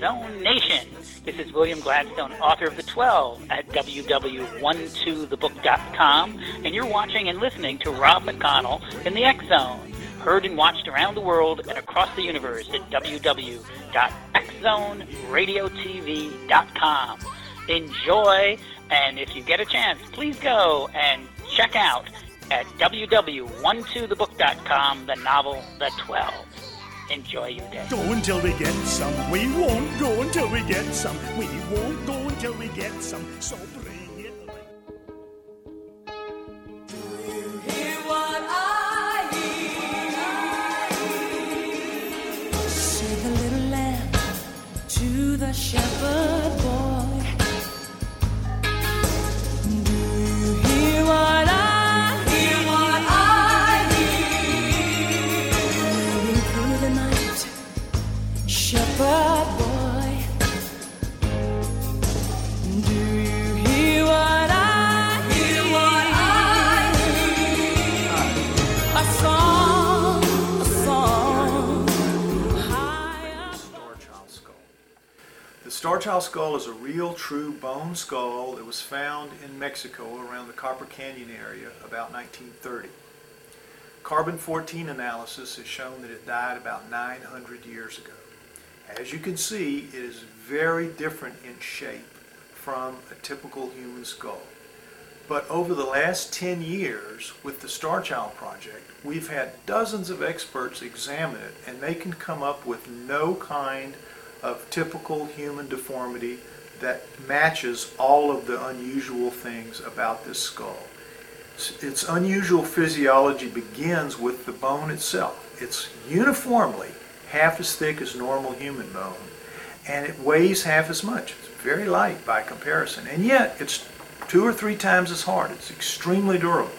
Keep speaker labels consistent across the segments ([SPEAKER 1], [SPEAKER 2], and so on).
[SPEAKER 1] Zone Nation. This is William Gladstone, author of The 12 at www.12thebook.com, and you're watching and listening to Rob McConnell in the X Zone, heard and watched around the world and across the universe at www.xzoneradiotv.com. Enjoy, and if you get a chance, please go and check out at www.12thebook.com the novel The 12. Enjoy your day.
[SPEAKER 2] Go until we get some. We won't go until we get some. We won't go until we get some. So bring it.
[SPEAKER 3] Do you Hear what I hear. Say the little lamb to the shepherd boy. The
[SPEAKER 4] Star Child skull is a real, true bone skull that was found in Mexico around the Copper Canyon area about 1930. Carbon 14 analysis has shown that it died about 900 years ago. As you can see, it is very different in shape from a typical human skull. But over the last 10 years with the Star Child project, we've had dozens of experts examine it and they can come up with no kind of typical human deformity that matches all of the unusual things about this skull. Its- unusual physiology begins with the bone itself. It's uniformly half as thick as normal human bone and it weighs half as much. It's very light by comparison, and yet it's two or three times as hard. It's extremely durable.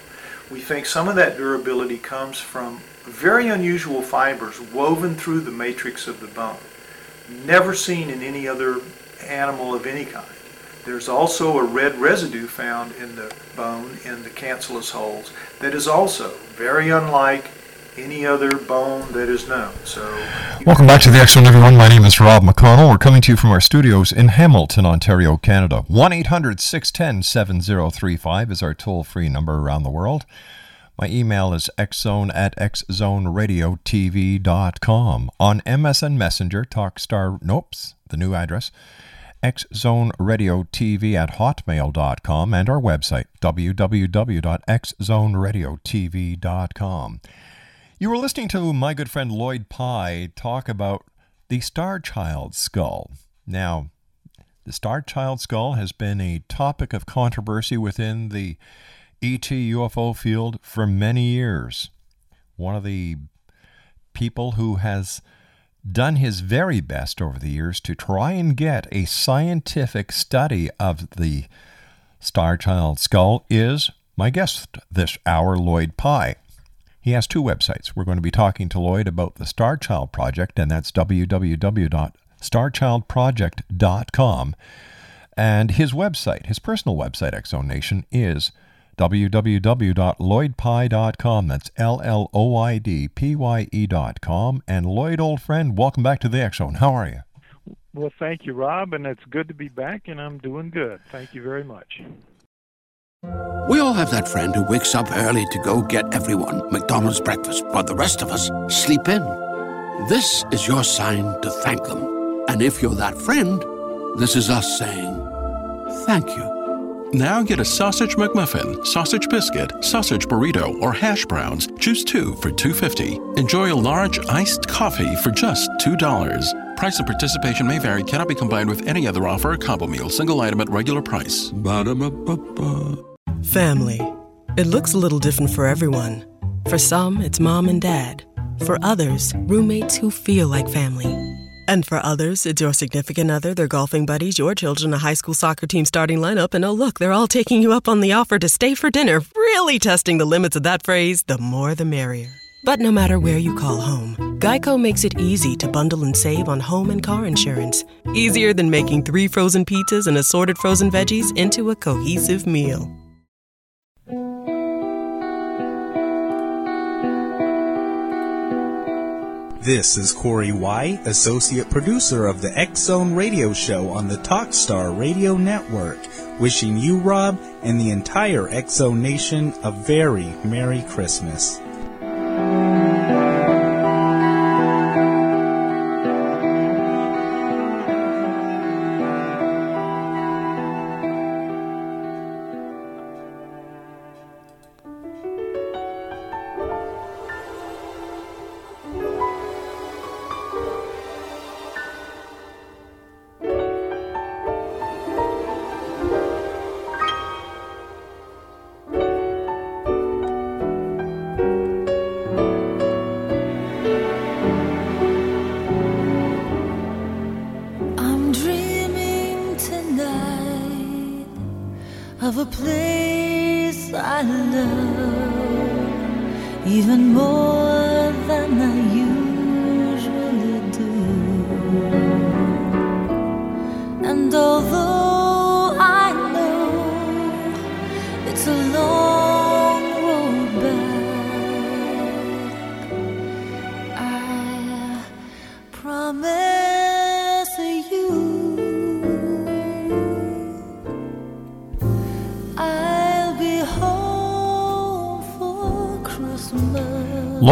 [SPEAKER 4] We think some of that durability comes from very unusual fibers woven through the matrix of the bone, never seen in any other animal of any kind. There's also a red residue found in the bone in the cancellous holes that is also very unlike any other bone that is known. So
[SPEAKER 5] Welcome back to the Zone, everyone. My name is Rob McConnell. We're coming to you from our studios in Hamilton, Ontario, Canada. 1 800 610 7035 is our toll free number around the world. My email is xzone at xzoneradiotv.com. On MSN Messenger, Talkstar, nopes, the new address, xzoneradiotv at hotmail.com, and our website, www.xzoneradiotv.com. You were listening to my good friend Lloyd Pye talk about the Star Child skull. Now, the Star Child skull has been a topic of controversy within the ET UFO field for many years. One of the people who has done his very best over the years to try and get a scientific study of the Star Child skull is my guest this hour, Lloyd Pye. He has two websites. We're going to be talking to Lloyd about the Star Child project, and that's www.starchildproject.com. And his website, his personal website, Exonation, is www.lloydpye.com. That's L L O I D P Y E.com. And Lloyd, old friend, welcome back to the X Zone. How are you?
[SPEAKER 6] Well, thank you, Rob, and it's good to be back, and I'm doing good. Thank you very much.
[SPEAKER 7] We all have that friend who wakes up early to go get everyone McDonald's breakfast, while the rest of us sleep in. This is your sign to thank them. And if you're that friend, this is us saying thank you.
[SPEAKER 8] Now get a sausage McMuffin, sausage biscuit, sausage burrito, or hash browns. Choose two for $2.50. Enjoy a large iced coffee for just $2. Price and participation may vary, cannot be combined with any other offer or combo meal, single item at regular price.
[SPEAKER 7] Ba-da-ba-ba-ba.
[SPEAKER 9] Family. It looks a little different for everyone. For some, it's mom and dad. For others, roommates who feel like family. And for others, it's your significant other, their golfing buddies, your children, a high school soccer team starting lineup, and oh, look, they're all taking you up on the offer to stay for dinner, really testing the limits of that phrase the more the merrier. But no matter where you call home, Geico makes it easy to bundle and save on home and car insurance. Easier than making three frozen pizzas and assorted frozen veggies into a cohesive meal.
[SPEAKER 10] This is Corey White, Associate Producer of the X Zone Radio Show on the Talkstar Radio Network, wishing you, Rob, and the entire X Zone Nation a very Merry Christmas.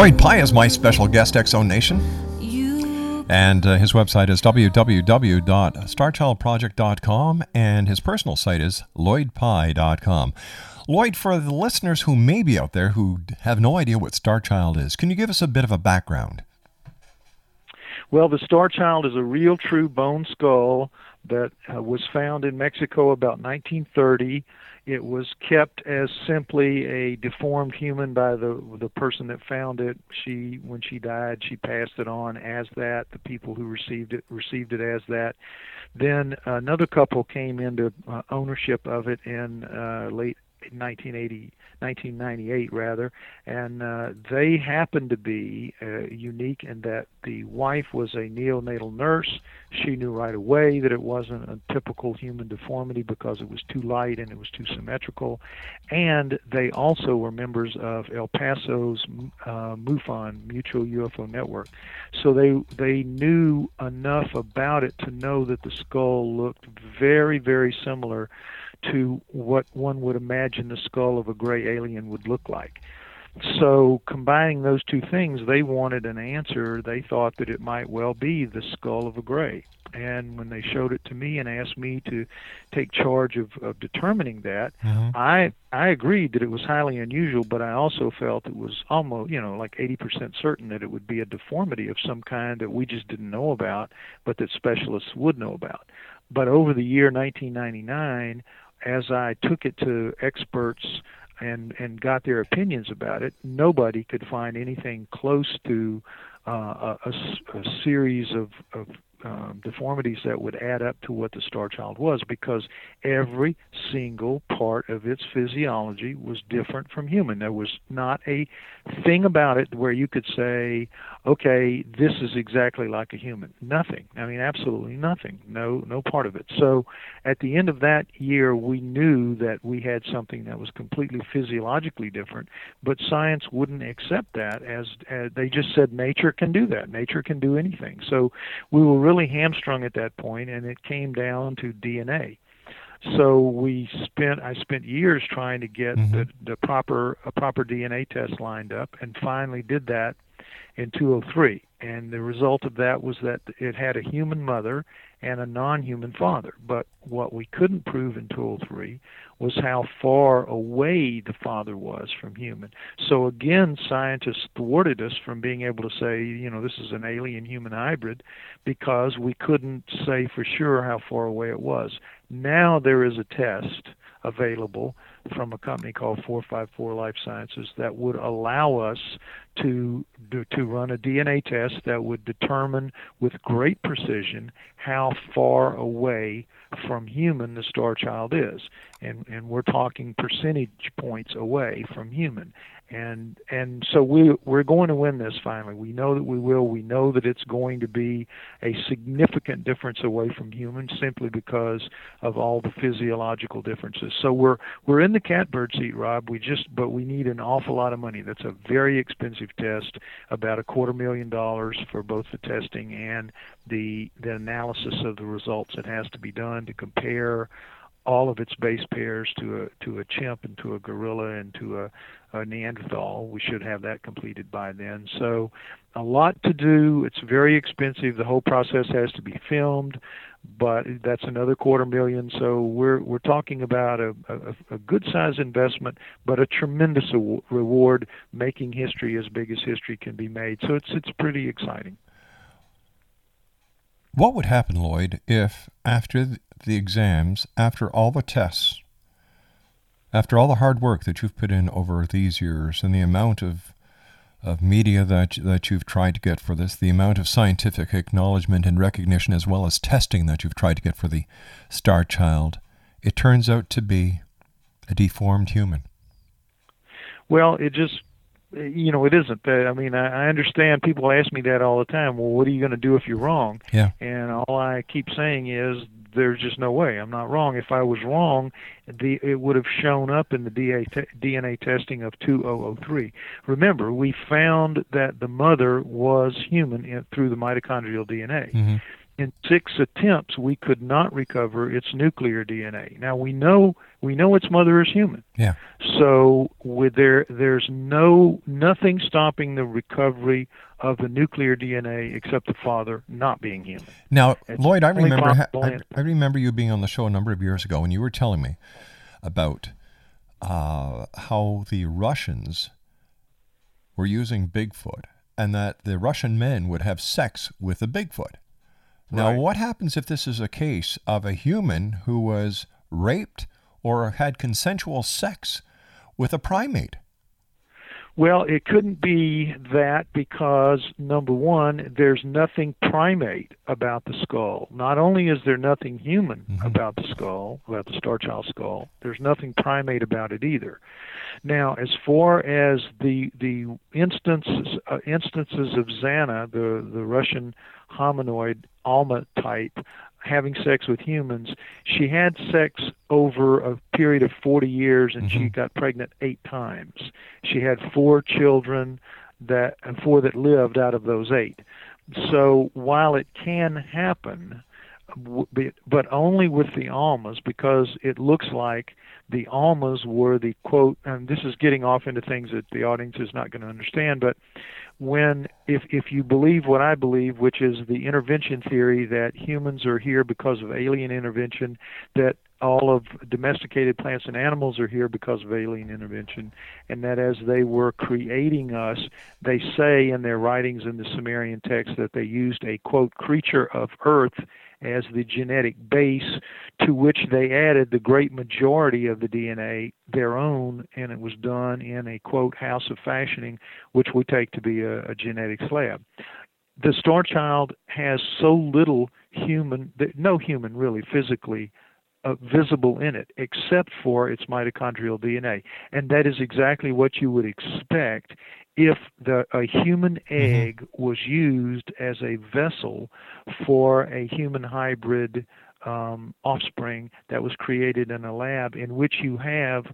[SPEAKER 5] Lloyd Pye is my special guest, Exo Nation. And uh, his website is www.starchildproject.com, and his personal site is lloydpye.com. Lloyd, for the listeners who may be out there who have no idea what Star Child is, can you give us a bit of a background?
[SPEAKER 6] Well, the Star Child is a real, true bone skull that uh, was found in Mexico about 1930. It was kept as simply a deformed human by the the person that found it. She, when she died, she passed it on as that. The people who received it received it as that. Then another couple came into uh, ownership of it in uh, late 1980, 1998 rather, and uh, they happened to be uh, unique in that the wife was a neonatal nurse. She knew right away that it wasn't a typical human deformity because it was too light and it was too symmetrical, and they also were members of El Paso's uh, MUFON Mutual UFO Network, so they they knew enough about it to know that the skull looked very very similar to what one would imagine the skull of a gray alien would look like. So, combining those two things, they wanted an answer. They thought that it might well be the skull of a gray. And when they showed it to me and asked me to take charge of, of determining that, mm-hmm. I I agreed that it was highly unusual, but I also felt it was almost, you know, like 80% certain that it would be a deformity of some kind that we just didn't know about, but that specialists would know about. But over the year 1999, as I took it to experts and and got their opinions about it, nobody could find anything close to uh, a, a series of, of um, deformities that would add up to what the Star Child was, because every single part of its physiology was different from human. There was not a thing about it where you could say, okay, this is exactly like a human. Nothing. I mean, absolutely nothing. No, no part of it. So, at the end of that year, we knew that we had something that was completely physiologically different, but science wouldn't accept that as, as they just said nature can do that. Nature can do anything. So, we were really hamstrung at that point, and it came down to DNA so we spent I spent years trying to get mm-hmm. the, the proper a proper DNA test lined up and finally did that in 203 and the result of that was that it had a human mother and a non-human father. But what we couldn't prove in 203 was how far away the father was from human. So again scientists thwarted us from being able to say you know this is an alien human hybrid because we couldn't say for sure how far away it was. Now there is a test available from a company called 454 Life Sciences that would allow us to do, to run a DNA test that would determine with great precision how far away from human the star child is and and we're talking percentage points away from human and and so we we're going to win this finally. We know that we will. We know that it's going to be a significant difference away from humans simply because of all the physiological differences. So we're we're in the catbird seat, Rob. We just but we need an awful lot of money. That's a very expensive test, about a quarter million dollars for both the testing and the the analysis of the results. It has to be done to compare all of its base pairs to a to a chimp and to a gorilla and to a, a Neanderthal. We should have that completed by then. So a lot to do. It's very expensive. The whole process has to be filmed, but that's another quarter million. So we're we're talking about a, a, a good size investment, but a tremendous reward, making history as big as history can be made. So it's it's pretty exciting.
[SPEAKER 5] What would happen, Lloyd, if after the exams, after all the tests, after all the hard work that you've put in over these years and the amount of of media that that you've tried to get for this, the amount of scientific acknowledgement and recognition as well as testing that you've tried to get for the star child, it turns out to be a deformed human.
[SPEAKER 6] Well, it just you know, it isn't. But I mean, I, I understand people ask me that all the time. Well, what are you going to do if you're wrong?
[SPEAKER 5] Yeah.
[SPEAKER 6] And all I keep saying is there's just no way. I'm not wrong. If I was wrong, the it would have shown up in the DNA testing of 2003. Remember, we found that the mother was human in, through the mitochondrial DNA.
[SPEAKER 5] Mm-hmm
[SPEAKER 6] in six attempts we could not recover its nuclear DNA. Now we know we know its mother is human.
[SPEAKER 5] Yeah.
[SPEAKER 6] So with there there's no nothing stopping the recovery of the nuclear DNA except the father not being human.
[SPEAKER 5] Now, it's Lloyd, I remember ha- I, I, remember you being on the show a number of years ago and you were telling me about uh, how the Russians were using Bigfoot and that the Russian men would have sex with the Bigfoot. Now, right. what happens if this is a case of a human who was raped or had consensual sex with a primate?
[SPEAKER 6] Well, it couldn't be that because, number one, there's nothing primate about the skull. Not only is there nothing human mm-hmm. about the skull, about the Star Child skull, there's nothing primate about it either. Now, as far as the the instances uh, instances of Zana, the the Russian hominoid Alma type, having sex with humans, she had sex over a period of 40 years, and mm-hmm. she got pregnant eight times. She had four children that and four that lived out of those eight. So while it can happen, but only with the almas because it looks like the almas were the quote and this is getting off into things that the audience is not going to understand but when if if you believe what I believe which is the intervention theory that humans are here because of alien intervention that all of domesticated plants and animals are here because of alien intervention, and that as they were creating us, they say in their writings in the Sumerian text that they used a quote creature of earth as the genetic base to which they added the great majority of the DNA their own, and it was done in a quote house of fashioning, which we take to be a, a genetics lab. the star child has so little human, no human really physically uh, visible in it, except for its mitochondrial DNA, and that is exactly what you would expect if the a human
[SPEAKER 5] Mm-hmm.
[SPEAKER 6] egg was used as a vessel for a human hybrid um, offspring that was created in a lab in which you have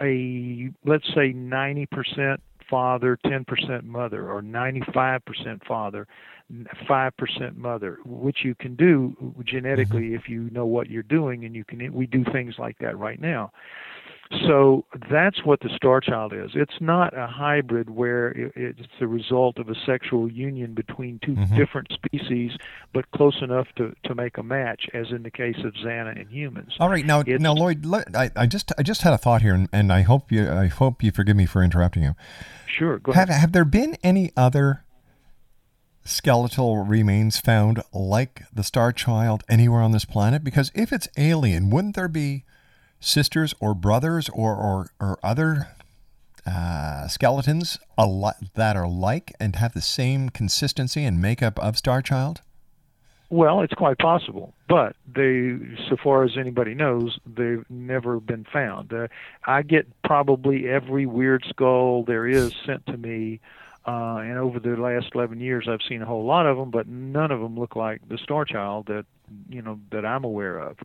[SPEAKER 6] a let's say 90% father 10% mother or 95% father 5% mother which you can do genetically if you know what you're doing and you can we do things like that right now so that's what the star child is. It's not a hybrid where it, it's the result of a sexual union between 2
[SPEAKER 5] Mhm.
[SPEAKER 6] different species, but close enough to, to make a match, as in the case of Zana and humans.
[SPEAKER 5] All right, now,
[SPEAKER 6] It's-
[SPEAKER 5] now, Lloyd, let, I, I just, I just had a thought here, and, and I hope you, I hope you forgive me for interrupting you.
[SPEAKER 6] Sure, go
[SPEAKER 5] Have,
[SPEAKER 6] ahead.
[SPEAKER 5] have there been any other skeletal remains found like the Star Child anywhere on this planet? Because if it's alien, wouldn't there be sisters or brothers or or, or other uh, skeletons that are like and have the same consistency and makeup of Star Child?
[SPEAKER 6] Well, it's quite possible, but they, so far as anybody knows, they've never been found. Uh, I get probably every weird skull there is sent to me, uh, and over the last 11 years, I've seen a whole lot of them, but none of them look like the Star Child that you know that I'm aware of.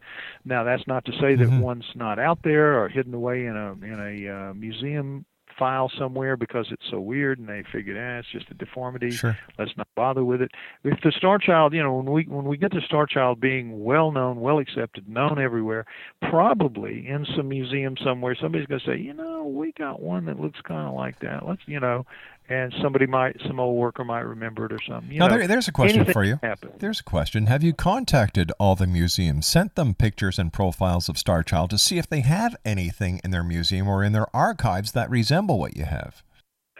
[SPEAKER 6] Now, that's not to say that
[SPEAKER 5] Mhm.
[SPEAKER 6] one's not out there or hidden away in a in a uh, museum file somewhere because it's so weird and they figured ah it's just a deformity
[SPEAKER 5] Sure.
[SPEAKER 6] let's not bother with it if the star child you know when we when we get the star child being well known well accepted known everywhere probably in some museum somewhere somebody's going to say you know we got one that looks kind of like that let's you know and somebody might some old worker might remember it or something you
[SPEAKER 5] now,
[SPEAKER 6] know,
[SPEAKER 5] there, there's a question for you.
[SPEAKER 6] can happen.
[SPEAKER 5] There's a question. Have you contacted all the museums, sent them pictures and profiles of Star Child to see if they have anything in their museum or in their archives that resemble what you have?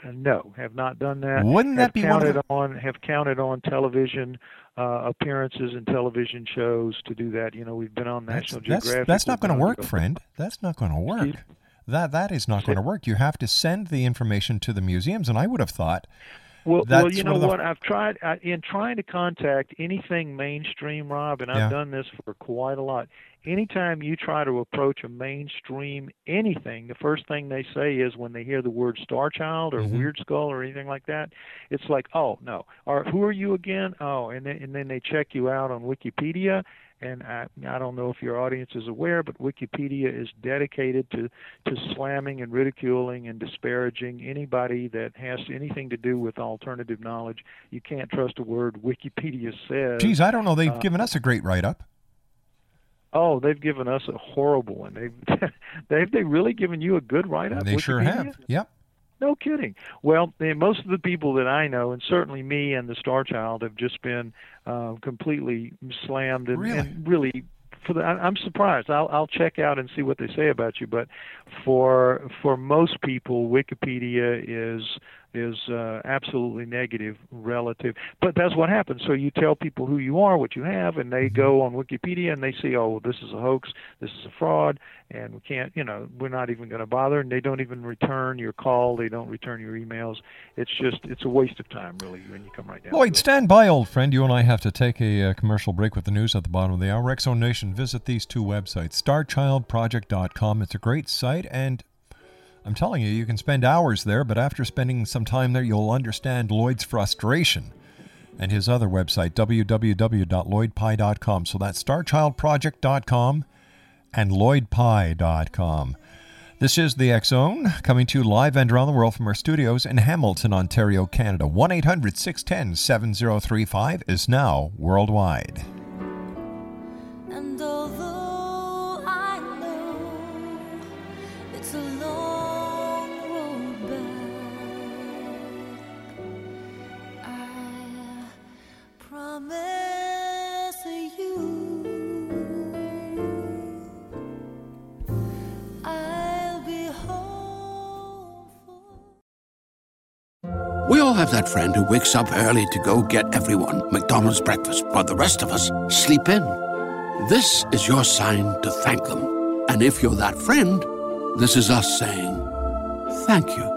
[SPEAKER 6] Uh, No, have not done that.
[SPEAKER 5] Wouldn't
[SPEAKER 6] have
[SPEAKER 5] that be
[SPEAKER 6] counted
[SPEAKER 5] the-
[SPEAKER 6] on have counted on television uh, appearances and television shows to do that? You know, we've been on National
[SPEAKER 5] that's,
[SPEAKER 6] Geographic.
[SPEAKER 5] that's not going to work, friend. That's not going to work. That that is not going to work. You have to send the information to the museums, and I would have thought
[SPEAKER 6] Well, well, you know
[SPEAKER 5] the-
[SPEAKER 6] what? I've tried I, in trying to contact anything mainstream, Rob, and I've
[SPEAKER 5] Yeah.
[SPEAKER 6] done this for quite a lot. Anytime you try to approach a mainstream anything, the first thing they say is when they hear the word Star Child or
[SPEAKER 5] Mhm.
[SPEAKER 6] Weird Skull or anything like that, it's like, oh no, or who are you again? Oh, and then and then they check you out on Wikipedia. And I, I don't know if your audience is aware, but Wikipedia is dedicated to, to slamming and ridiculing and disparaging anybody that has anything to do with alternative knowledge. You can't trust a word Wikipedia says.
[SPEAKER 5] Geez, I don't know. They've
[SPEAKER 6] uh,
[SPEAKER 5] given us a great write up.
[SPEAKER 6] Oh, they've given us a horrible one. They've they've they really given you a good write up?
[SPEAKER 5] They sure have. Yep.
[SPEAKER 6] No kidding. Well, eh, most of the people that I know, and certainly me and the Star Child, have just been uh, completely slammed and
[SPEAKER 5] Really?
[SPEAKER 6] and really. For the, I'm surprised. I'll I'll check out and see what they say about you. But for for most people, Wikipedia is is uh, absolutely negative relative. But that's what happens. So you tell people who you are, what you have, and they go on Wikipedia and they see, oh, this is a hoax, this is a fraud, and we can't, you know, we're not even going to bother. And they don't even return your call, they don't return your emails. It's just, it's a waste of time, really, when you come right down.
[SPEAKER 5] Lloyd, stand by, old friend. You and I have to take a uh, commercial break with the news at the bottom of the hour. Exo Nation, visit these two websites, starchildproject.com. It's a great site, and I'm telling you, you can spend hours there, but after spending some time there, you'll understand Lloyd's frustration. And his other website, www.lloydpye.com. So that's starchildproject.com and lloydpye.com. This is the Zone, coming to you live and around the world from our studios in Hamilton, Ontario, Canada. 1 800 610 7035 is now worldwide.
[SPEAKER 7] We all have that friend who wakes up early to go get everyone McDonald's breakfast while the rest of us sleep in. This is your sign to thank them. And if you're that friend, this is us saying thank you.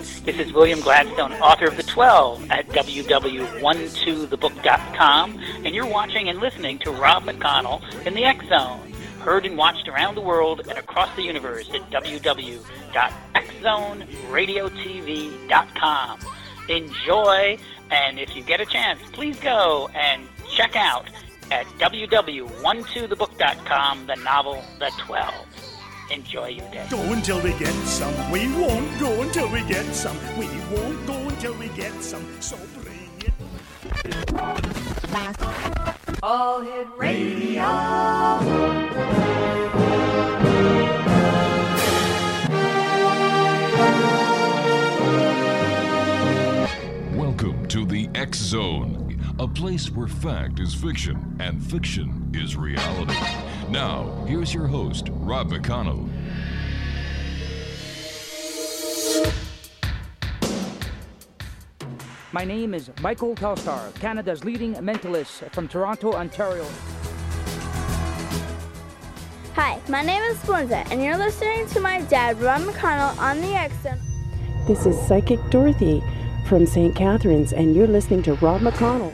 [SPEAKER 1] This is William Gladstone, author of The 12 at www.12thebook.com, and you're watching and listening to Rob McConnell in the X Zone, heard and watched around the world and across the universe at www.xzoneradiotv.com. Enjoy, and if you get a chance, please go and check out at www.12thebook.com the novel The 12. Enjoy your day.
[SPEAKER 2] Go until we get some. We won't go until we get some. We won't go until we get some. So bring it.
[SPEAKER 3] All Hit Radio.
[SPEAKER 11] Welcome to the X Zone, a place where fact is fiction and fiction is reality. Now, here's your host, Rob McConnell.
[SPEAKER 12] My name is Michael Telstar, Canada's leading mentalist from Toronto, Ontario.
[SPEAKER 13] Hi, my name is Splinza, and you're listening to my dad, Rob McConnell, on the X Zone.
[SPEAKER 14] This is Psychic Dorothy from St. Catharines, and you're listening to Rob McConnell.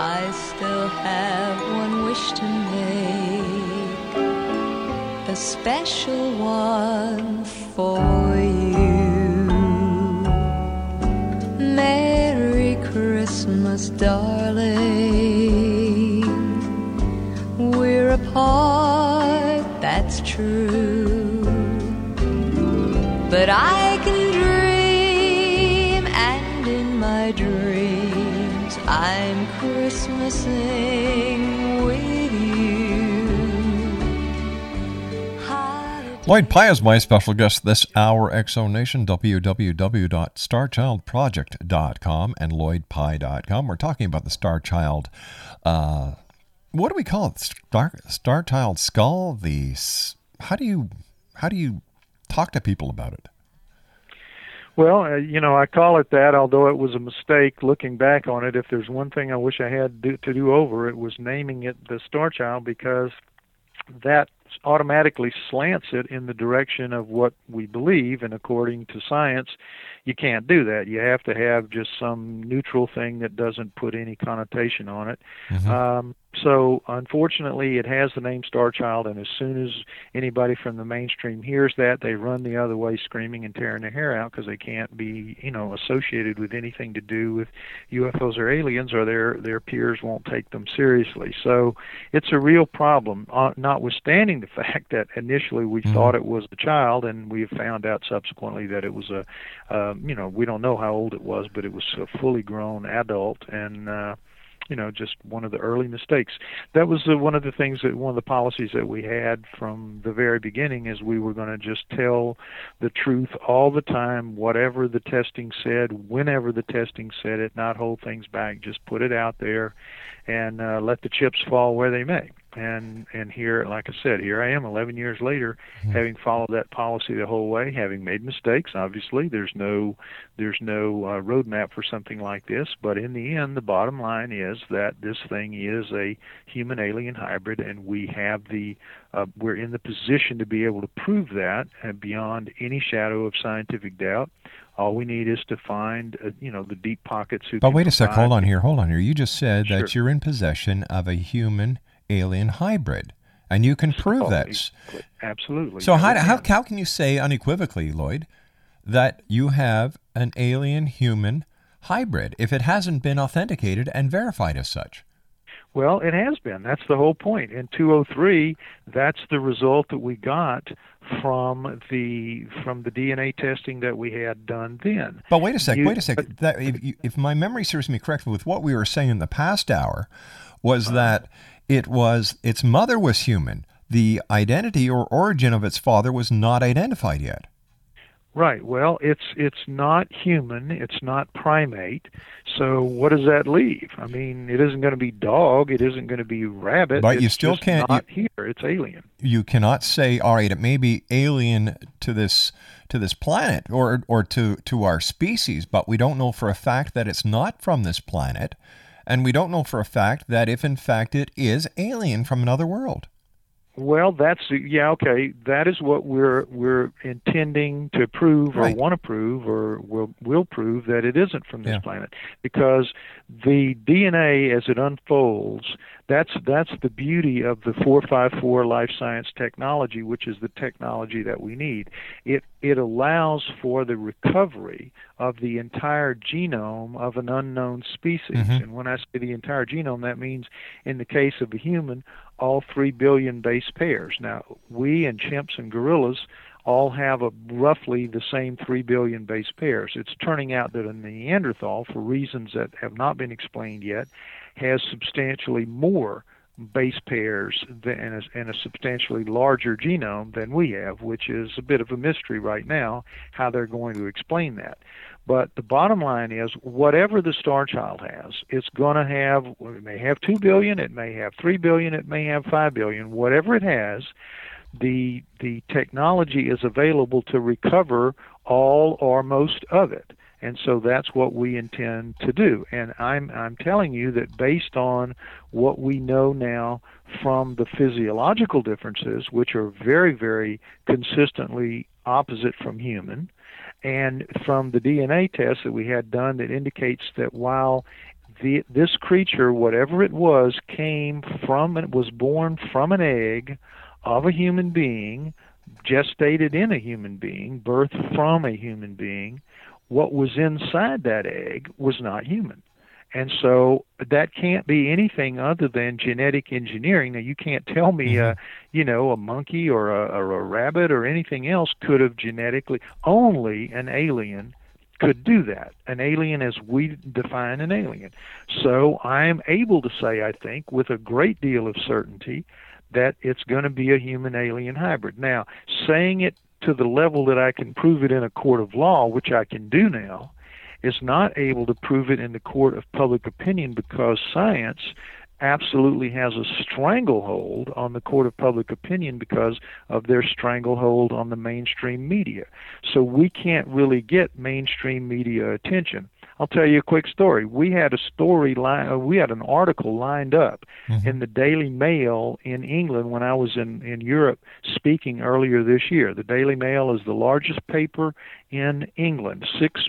[SPEAKER 15] I still have one wish to make. A special one for you. Merry Christmas, darling. We're apart, that's true. But I
[SPEAKER 5] Lloyd Pye is my special guest this hour, Exo Nation, www.starchildproject.com and lloydpye.com. We're talking about the Star Child. Uh, what do we call it? Star, Star Child skull? The how do you how do you talk to people about it?
[SPEAKER 6] Well, uh, you know, I call it that, although it was a mistake looking back on it. If there's one thing I wish I had do, to do over, it was naming it the Star Child because that automatically slants it in the direction of what we believe, and according to science, you can't do that. You have to have just some neutral thing that doesn't put any connotation on it. Um, so, unfortunately, it has the name Star Child, and as soon as anybody from the mainstream hears that, they run the other way, screaming and tearing their hair out because they can't be, you know, associated with anything to do with UFOs or aliens, or their their peers won't take them seriously. So, it's a real problem. Uh, notwithstanding the fact that initially we thought it was a child, and we have found out subsequently that it was a, um, you know, we don't know how old it was, but it was a fully grown adult, and uh, you know, just one of the early mistakes. That was uh, one of the things that one of the policies that we had from the very beginning is we were going to just tell the truth all the time, whatever the testing said, whenever the testing said it, not hold things back, just put it out there and uh, let the chips fall where they may. And and here, like I said, here I am, 11 years later, having followed that policy the whole way, having made mistakes. Obviously, there's no there's no uh, roadmap for something like this, but in the end, the bottom line is that this thing is a human alien hybrid, and we have the uh, we're in the position to be able to prove that uh, beyond any shadow of scientific doubt. All we need is to find, uh, you know, the deep pockets who.
[SPEAKER 5] But wait a sec, hold on here, hold on here. You just said
[SPEAKER 6] Sure.
[SPEAKER 5] that you're in possession of a human alien hybrid, and you can prove
[SPEAKER 6] Oh,
[SPEAKER 5] that.
[SPEAKER 6] Absolutely.
[SPEAKER 5] So how, how, how can you say unequivocally, Lloyd, that you have an alien human hybrid if it hasn't been authenticated and verified as such?
[SPEAKER 6] Well, it has been. That's the whole point. In 203, that's the result that we got from the from the DNA testing that we had done then.
[SPEAKER 5] But wait a sec,
[SPEAKER 6] You-
[SPEAKER 5] wait a sec. That, if, if my memory serves me correctly, with what we were saying in the past hour, was uh-huh. that it was its mother was human. The identity or origin of its father was not identified yet.
[SPEAKER 6] Right. Well, it's it's not human. It's not primate. So what does that leave? I mean, it isn't going to be dog. It isn't going to be rabbit.
[SPEAKER 5] But you still can't-
[SPEAKER 6] Not here. It's alien.
[SPEAKER 5] you cannot say, all right, it may be alien to this to this planet or or to to our species, but we don't know for a fact that it's not from this planet, and we don't know for a fact that if in fact it is alien from another world.
[SPEAKER 6] Well, that's yeah, okay. That is what we're we're intending to prove or
[SPEAKER 5] Right.
[SPEAKER 6] want to prove or will will prove that it isn't from this
[SPEAKER 5] Yeah.
[SPEAKER 6] planet because the DNA as it unfolds, that's that's the beauty of the 454 life science technology, which is the technology that we need. It it allows for the recovery of the entire genome of an unknown species.
[SPEAKER 5] Mhm.
[SPEAKER 6] And when I say the entire genome, that means in the case of a human, all three billion base pairs. Now, we and chimps and gorillas all have a roughly the same three billion base pairs. It's turning out that a Neanderthal, for reasons that have not been explained yet, has substantially more base pairs than, and, a, substantially larger genome than we have, which is a bit of a mystery right now how they're going to explain that. But the bottom line is, whatever the star child has, it's going to have. It may have two billion, it may have three billion, it may have five billion. Whatever it has, the the technology is available to recover all or most of it. And so that's what we intend to do. And I'm I'm telling you that based on what we know now from the physiological differences, which are very, very consistently opposite from human, and from the DNA test that we had done that indicates that while the, this creature, whatever it was, came from and was born from an egg of a human being, gestated in a human being, birthed from a human being, what was inside that egg was not human. And so that can't be anything other than genetic engineering. Now you can't tell me, uh, you know, a monkey or a, or a rabbit or anything else could have genetically. Only an alien could do that. An alien as we define an alien. So I'm able to say, I think, with a great deal of certainty, that it's going to be a human alien hybrid. Now, saying it to the level that I can prove it in a court of law, which I can do now, is not able to prove it in the court of public opinion because science absolutely has a stranglehold on the court of public opinion because of their stranglehold on the mainstream media. So we can't really get mainstream media attention. I'll tell you a quick story. We had a story line, uh, we had an article lined up in the Daily Mail in England when I was in in Europe speaking earlier this year. The Daily Mail is the largest paper in England. Six,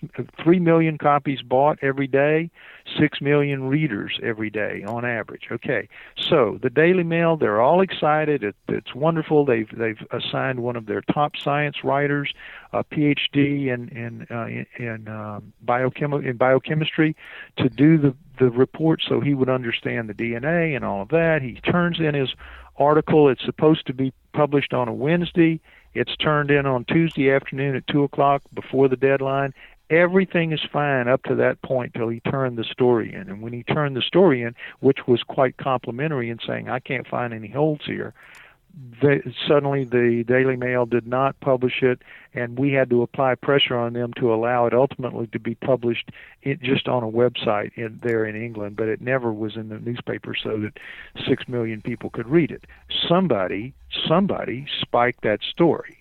[SPEAKER 6] three million copies bought every day, six million readers every day on average. Okay, so the Daily Mail, they're all excited. It, it's wonderful. They've they've assigned one of their top science writers, a PhD in in uh, in, in um, biochemi- in biochemistry, to do the the report so he would understand the DNA and all of that. He turns in his article. It's supposed to be published on a Wednesday. It's turned in on Tuesday afternoon at two o'clock before the deadline. Everything is fine up to that point till he turned the story in. And when he turned the story in, which was quite complimentary in saying, I can't find any holes here, they, suddenly the Daily Mail did not publish it, and we had to apply pressure on them to allow it ultimately to be published in, just on a website in, there in England, but it never was in the newspaper so that six million people could read it. Somebody, somebody spiked that story.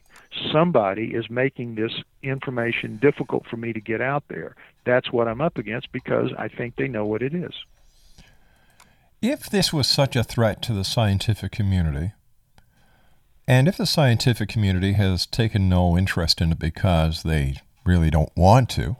[SPEAKER 6] Somebody is making this information difficult for me to get out there. That's what I'm up against because I think they know what it is.
[SPEAKER 5] If this was such a threat to the scientific community, and if the scientific community has taken no interest in it because they really don't want to,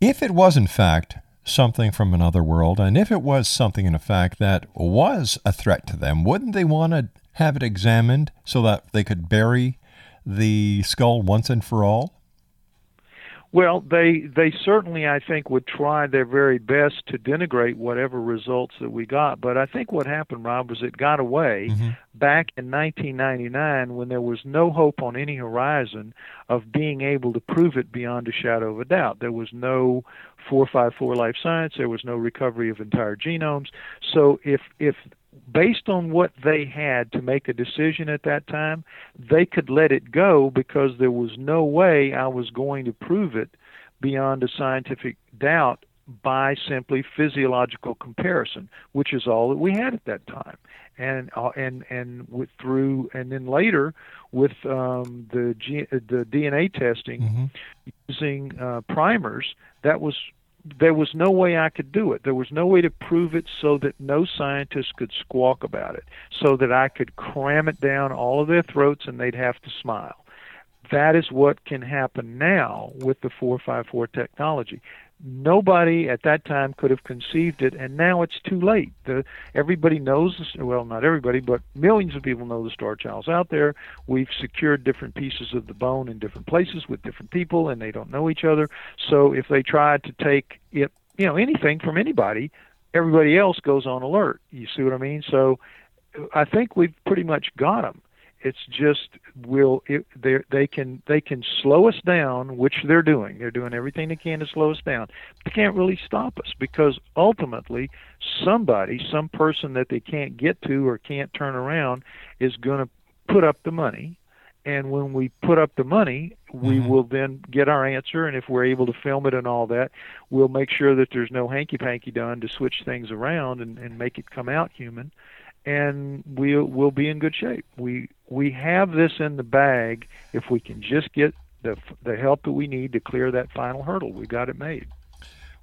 [SPEAKER 5] if it was in fact something from another world, and if it was something in fact that was a threat to them, wouldn't they want to have it examined so that they could bury the skull once and for all?
[SPEAKER 6] Well, they they certainly I think would try their very best to denigrate whatever results that we got. But I think what happened, Rob, was it got away mm-hmm. back in 1999 when there was no hope on any horizon of being able to prove it beyond a shadow of a doubt. There was no 454 life science. There was no recovery of entire genomes. So if if based on what they had to make a decision at that time, they could let it go because there was no way I was going to prove it beyond a scientific doubt by simply physiological comparison, which is all that we had at that time. And uh, and and with through and then later with um, the G, the DNA testing mm-hmm. using uh, primers, that was there was no way I could do it. There was no way to prove it so that no scientist could squawk about it, so that I could cram it down all of their throats and they'd have to smile. That is what can happen now with the 454 technology nobody at that time could have conceived it and now it's too late. The, everybody knows well not everybody but millions of people know the star child's out there. We've secured different pieces of the bone in different places with different people and they don't know each other. So if they try to take it you know anything from anybody everybody else goes on alert. You see what i mean? So uh, i think we've pretty much got them it's just will it, they they can they can slow us down, which they're doing. They're doing everything they can to slow us down. They can't really stop us because ultimately somebody, some person that they can't get to or can't turn around, is going to put up the money. And when we put up the money, we mm-hmm. will then get our answer. And if we're able to film it and all that, we'll make sure that there's no hanky panky done to switch things around and, and make it come out human and we'll we'll be in good shape. We we have this in the bag if we can just get the the help that we need to clear that final hurdle. We got it made.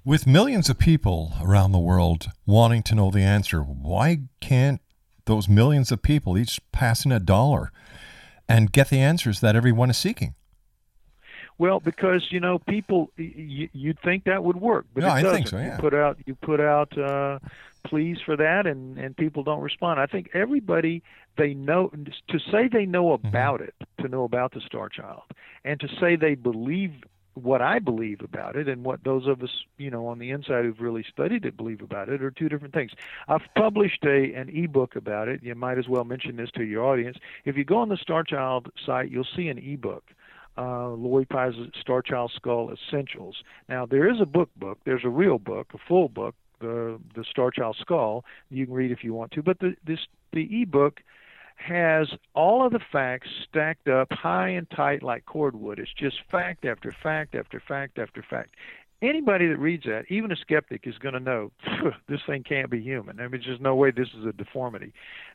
[SPEAKER 5] With millions of people around the world wanting to know the answer, why can't those millions of people each pass in a dollar and get the answers that everyone is seeking?
[SPEAKER 6] Well, because you know people, you, would think that would work, but
[SPEAKER 5] no,
[SPEAKER 6] it doesn't.
[SPEAKER 5] I think so. Yeah.
[SPEAKER 6] You put out you put out uh, pleas for that, and and people don't respond. I think everybody they know to say they know mm-hmm. about mm-hmm. it, to know about the Star Child, and to say they believe what I believe about it and what those of us, you know, on the inside who've really studied it believe about it are two different things. I've published a an ebook about it. You might as well mention this to your audience. If you go on the Star Child site, you'll see an ebook. Uh, Lloyd Pye's Star Child Skull Essentials. Now there is a book book. There's a real book, a full book the the Star Child Skull. You can read if you want to, but the this the ebook has all of the facts stacked up high and tight like cordwood. It's just fact after fact after fact after fact anybody that reads that, even a skeptic, is going to know this thing can't be human. I mean, there's just no way this is a deformity.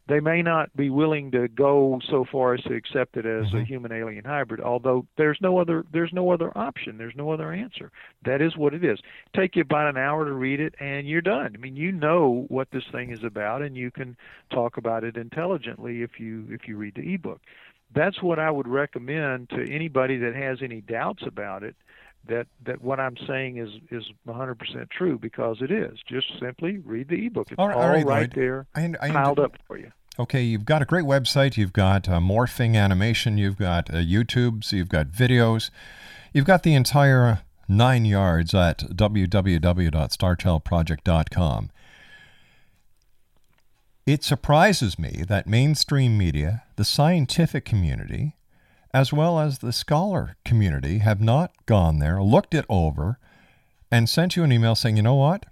[SPEAKER 6] They may not be willing to go so far as to accept it as mm-hmm. a human alien hybrid, although there's no other there's no other option. There's no other answer. That is what it is. Take you about an hour to read it, and you're done. I mean, you know what this thing is about, and you can talk about it intelligently if you if you read the ebook. That's what I would recommend to anybody that has any doubts about it that that what I'm saying is is 100% true because it is. Just simply read the ebook. It's all, all right, right there, I, I, piled up for you.
[SPEAKER 5] Okay, you've got a great website. You've got uh, morphing animation. You've got uh, YouTube. So you've got videos. You've got the entire nine yards at www.starchildproject.com. It surprises me that mainstream media, the scientific community, as well as the scholar community have not gone there, looked it over, and sent you an email saying, you know what?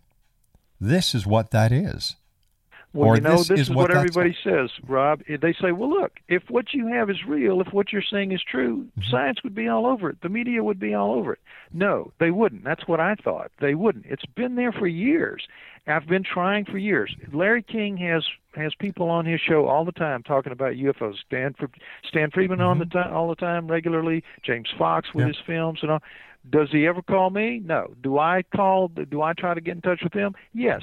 [SPEAKER 5] This is what that is.
[SPEAKER 6] Well,
[SPEAKER 5] or
[SPEAKER 6] you know,
[SPEAKER 5] this,
[SPEAKER 6] this,
[SPEAKER 5] is,
[SPEAKER 6] what,
[SPEAKER 5] what that's-
[SPEAKER 6] everybody says, Rob. They say, well, look, if what you have is real, if what you're saying is true,
[SPEAKER 5] Mm-hmm.
[SPEAKER 6] science would be all over it. The media would be all over it. No, they wouldn't. That's what I thought. They wouldn't. It's been there for years. I've been trying for years. Larry King has has people on his show all the time talking about UFOs. Stan Stan Friedman on the time all the time regularly. James Fox with
[SPEAKER 5] Mm-hmm. Yeah.
[SPEAKER 6] his films and all. Does he ever call me? No. Do I call? Do I try to get in touch with him? Yes.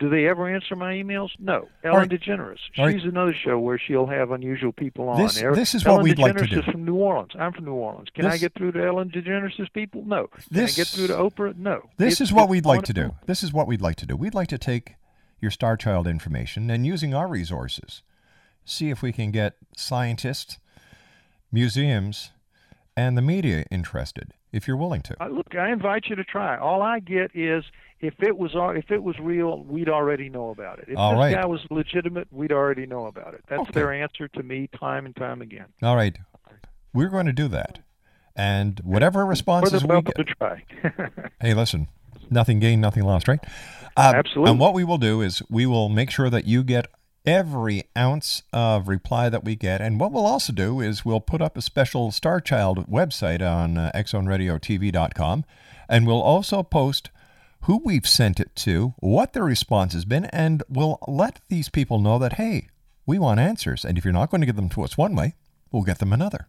[SPEAKER 6] Do they ever answer my emails? No. Ellen
[SPEAKER 5] right.
[SPEAKER 6] DeGeneres.
[SPEAKER 5] All right.
[SPEAKER 6] She's another show where she'll have unusual people on.
[SPEAKER 5] This- this is what we'd like to
[SPEAKER 6] DeGeneres
[SPEAKER 5] do.
[SPEAKER 6] is from New Orleans. I'm from New Orleans. Can I get through to Ellen DeGeneres' people? No. Can I get through to Oprah? No.
[SPEAKER 5] This
[SPEAKER 6] It's-
[SPEAKER 5] is what we'd like to do. This is what we'd like to do. We'd like to take your Star Child information and using our resources, see if we can get scientists, museums, and the media interested, if you're willing to.
[SPEAKER 6] Uh, look, I invite you to try. All I get is if it was if it was real, we'd already know about it. If
[SPEAKER 5] All
[SPEAKER 6] this
[SPEAKER 5] right.
[SPEAKER 6] guy was legitimate, we'd already know about it. That's
[SPEAKER 5] Okay.
[SPEAKER 6] their answer to me time and time again.
[SPEAKER 5] All right. We're going to do that. And whatever responses we get.
[SPEAKER 6] to try.
[SPEAKER 5] Hey, listen, nothing gained, nothing lost, right? Um,
[SPEAKER 6] Absolutely.
[SPEAKER 5] And what we will do is we will make sure that you get every ounce of reply that we get. And what we'll also do is we'll put up a special Star Child website on uh, xzoneradiotv.com. And we'll also post who we've sent it to, what the response has been, and we'll let these people know that, hey, we want answers. And if you're not going to give them to us one way, we'll get them another.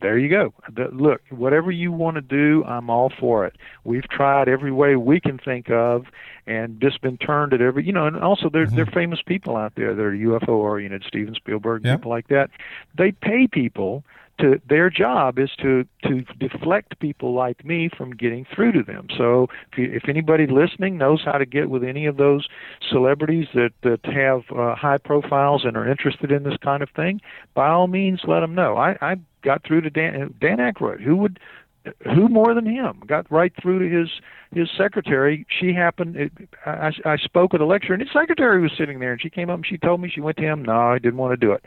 [SPEAKER 6] There you go. Look, whatever you want to do, I'm all for it. We've tried every way we can think of, and just been turned at every. You know, and also there there are mm-hmm. famous people out there that are UFO oriented. Steven Spielberg,
[SPEAKER 5] Yeah.
[SPEAKER 6] people like that. They pay people to. Their job is to to deflect people like me from getting through to them. So if, you, if anybody listening knows how to get with any of those celebrities that that have uh, high profiles and are interested in this kind of thing, by all means, let them know. I I got through to Dan Dan Aykroyd. Who would who more than him got right through to his his secretary she happened it, I, I spoke at a lecture and his secretary was sitting there and she came up and she told me she went to him no i didn't want to do it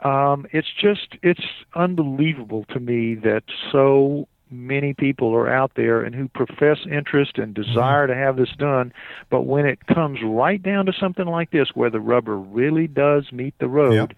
[SPEAKER 6] um it's just it's unbelievable to me that so many people are out there and who profess interest and desire to have this done but when it comes right down to something like this where the rubber really does meet the road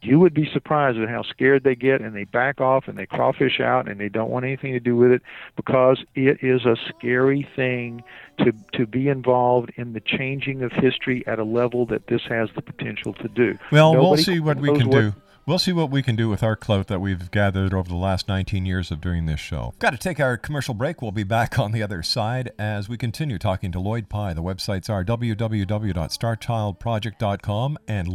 [SPEAKER 6] you would be surprised at how scared they get and they back off and they crawfish out and they don't want anything to do with it because it is a scary thing to to be involved in the changing of history at a level that this has the potential to do.
[SPEAKER 5] Well, we'll see what we can
[SPEAKER 6] what-
[SPEAKER 5] do. We'll see what we can do with our clout that we've gathered over the last 19 years of doing this show. Got to take our commercial break. We'll be back on the other side as we continue talking to Lloyd Pye. The websites are www.starchildproject.com and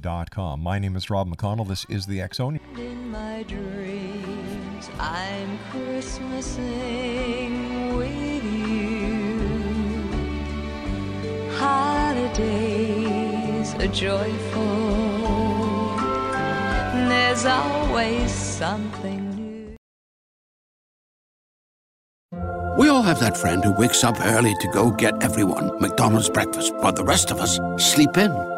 [SPEAKER 5] lloydpye.com. My name is Rob McConnell. This is the X
[SPEAKER 15] In my dreams, I'm Christmasing with you. Holidays are joyful. There's always something new.
[SPEAKER 7] We all have that friend who wakes up early to go get everyone McDonald's breakfast, while the rest of us sleep in.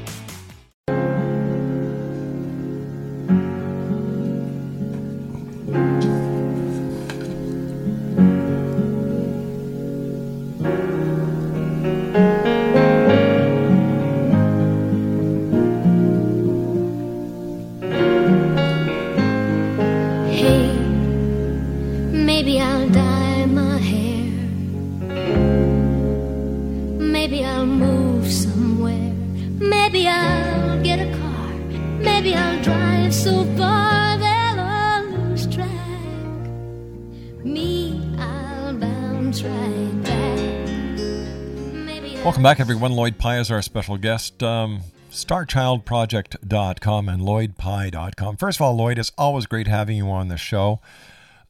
[SPEAKER 5] Welcome back, everyone. Lloyd Pye is our special guest. Um, StarChildProject.com and LloydPye.com. First of all, Lloyd, it's always great having you on the show.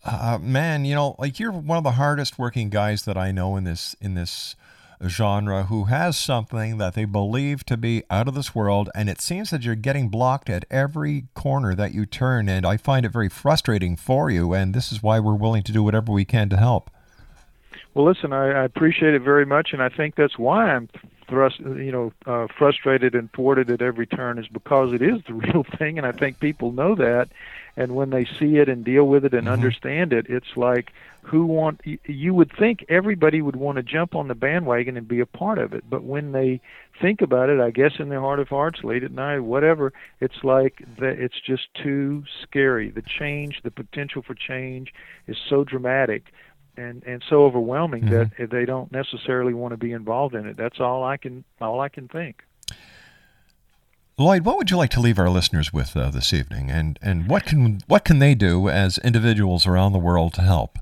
[SPEAKER 5] Uh, man, you know, like you're one of the hardest working guys that I know in this in this genre who has something that they believe to be out of this world, and it seems that you're getting blocked at every corner that you turn, and I find it very frustrating for you, and this is why we're willing to do whatever we can to help.
[SPEAKER 6] Well, listen, I, I appreciate it very much, and I think that's why I'm thrust, you know, uh, frustrated and thwarted at every turn is because it is the real thing, and I think people know that. And when they see it and deal with it and
[SPEAKER 5] Mm-hmm.
[SPEAKER 6] understand it, it's like who want you would think everybody would want to jump on the bandwagon and be a part of it, but when they think about it, I guess in their heart of hearts, late at night, whatever, it's like that. It's just too scary. The change, the potential for change, is so dramatic and and so overwhelming that they don't necessarily want to be involved in it. That's all I can all I can think.
[SPEAKER 5] Lloyd, what would you like to leave our listeners with uh, this evening, and and what can what can they do as individuals around the world to help?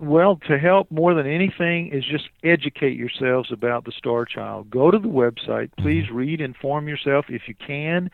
[SPEAKER 6] Well, to help more than anything is just educate yourselves about the Star Child. Go to the website, please read, inform yourself if you can.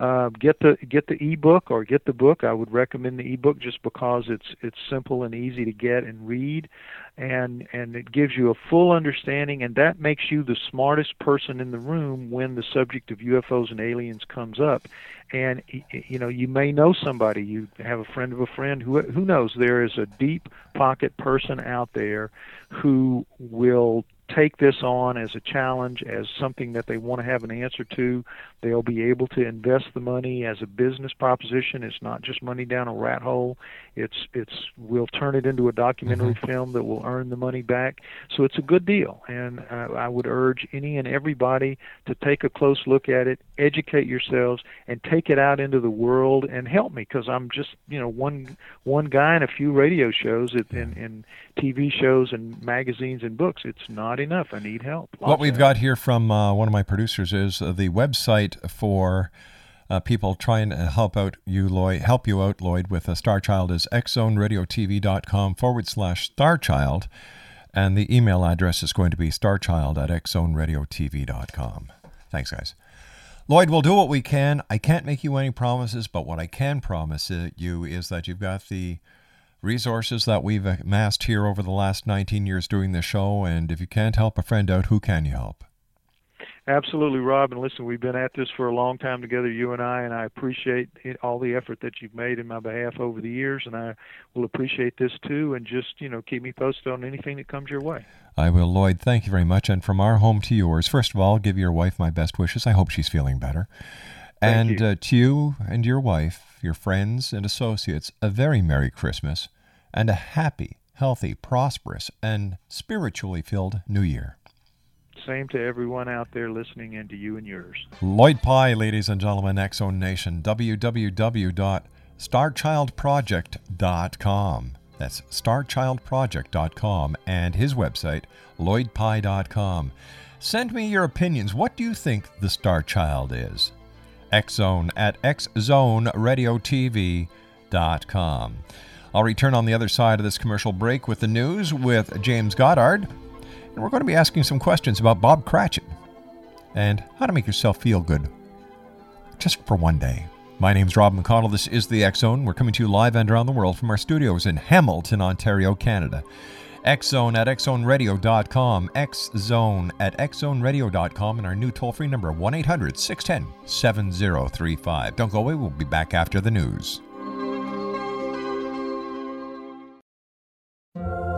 [SPEAKER 6] Uh, get the get the ebook or get the book. I would recommend the ebook just because it's it's simple and easy to get and read, and and it gives you a full understanding, and that makes you the smartest person in the room when the subject of UFOs and aliens comes up. And you know you may know somebody, you have a friend of a friend who who knows there is a deep pocket person out there who will take this on as a challenge, as something that they want to have an answer to. They'll be able to invest the money as a business proposition. It's not just money down a rat hole. It's it's we'll turn it into a documentary film that will earn the money back. So it's a good deal, and uh, I would urge any and everybody to take a close look at it, educate yourselves, and take it out into the world and help me because I'm just you know one one guy in a few radio shows and, and, and TV shows and magazines and books. It's not enough. I need help.
[SPEAKER 5] What we've got here from uh, one of my producers is uh, the website for uh, people trying to help out you, Lloyd, help you out, Lloyd, with a Star Child is xzoneradiotv.com forward slash starchild. And the email address is going to be starchild at xzoneradiotv.com. Thanks, guys. Lloyd, we'll do what we can. I can't make you any promises, but what I can promise you is that you've got the resources that we've amassed here over the last 19 years doing this show. And if you can't help a friend out, who can you help?
[SPEAKER 6] Absolutely, Rob. And listen, we've been at this for a long time together, you and I, and I appreciate all the effort that you've made in my behalf over the years, and I will appreciate this too. And just you know, keep me posted on anything that comes your way.
[SPEAKER 5] I will, Lloyd. Thank you very much. And from our home to yours, first of all, give your wife my best wishes. I hope she's feeling better.
[SPEAKER 6] Thank
[SPEAKER 5] and
[SPEAKER 6] you.
[SPEAKER 5] Uh, to you and your wife, your friends and associates, a very Merry Christmas and a happy, healthy, prosperous, and spiritually filled New Year.
[SPEAKER 6] Same to everyone out there listening, and to you and yours.
[SPEAKER 5] Lloyd Pye, ladies and gentlemen, X Zone Nation, www.starchildproject.com. That's starchildproject.com and his website, lloydpye.com. Send me your opinions. What do you think the Star Child is? Xzone at xzoneradiotv.com. I'll return on the other side of this commercial break with the news with James Goddard. And we're going to be asking some questions about Bob Cratchit and how to make yourself feel good just for one day. My name's Rob McConnell. This is the X Zone. We're coming to you live and around the world from our studios in Hamilton, Ontario, Canada. Xzone at xzoneradio.com, xzone at xzoneradio.com, and our new toll free number 1 800 610 7035. Don't go away, we'll be back after the news.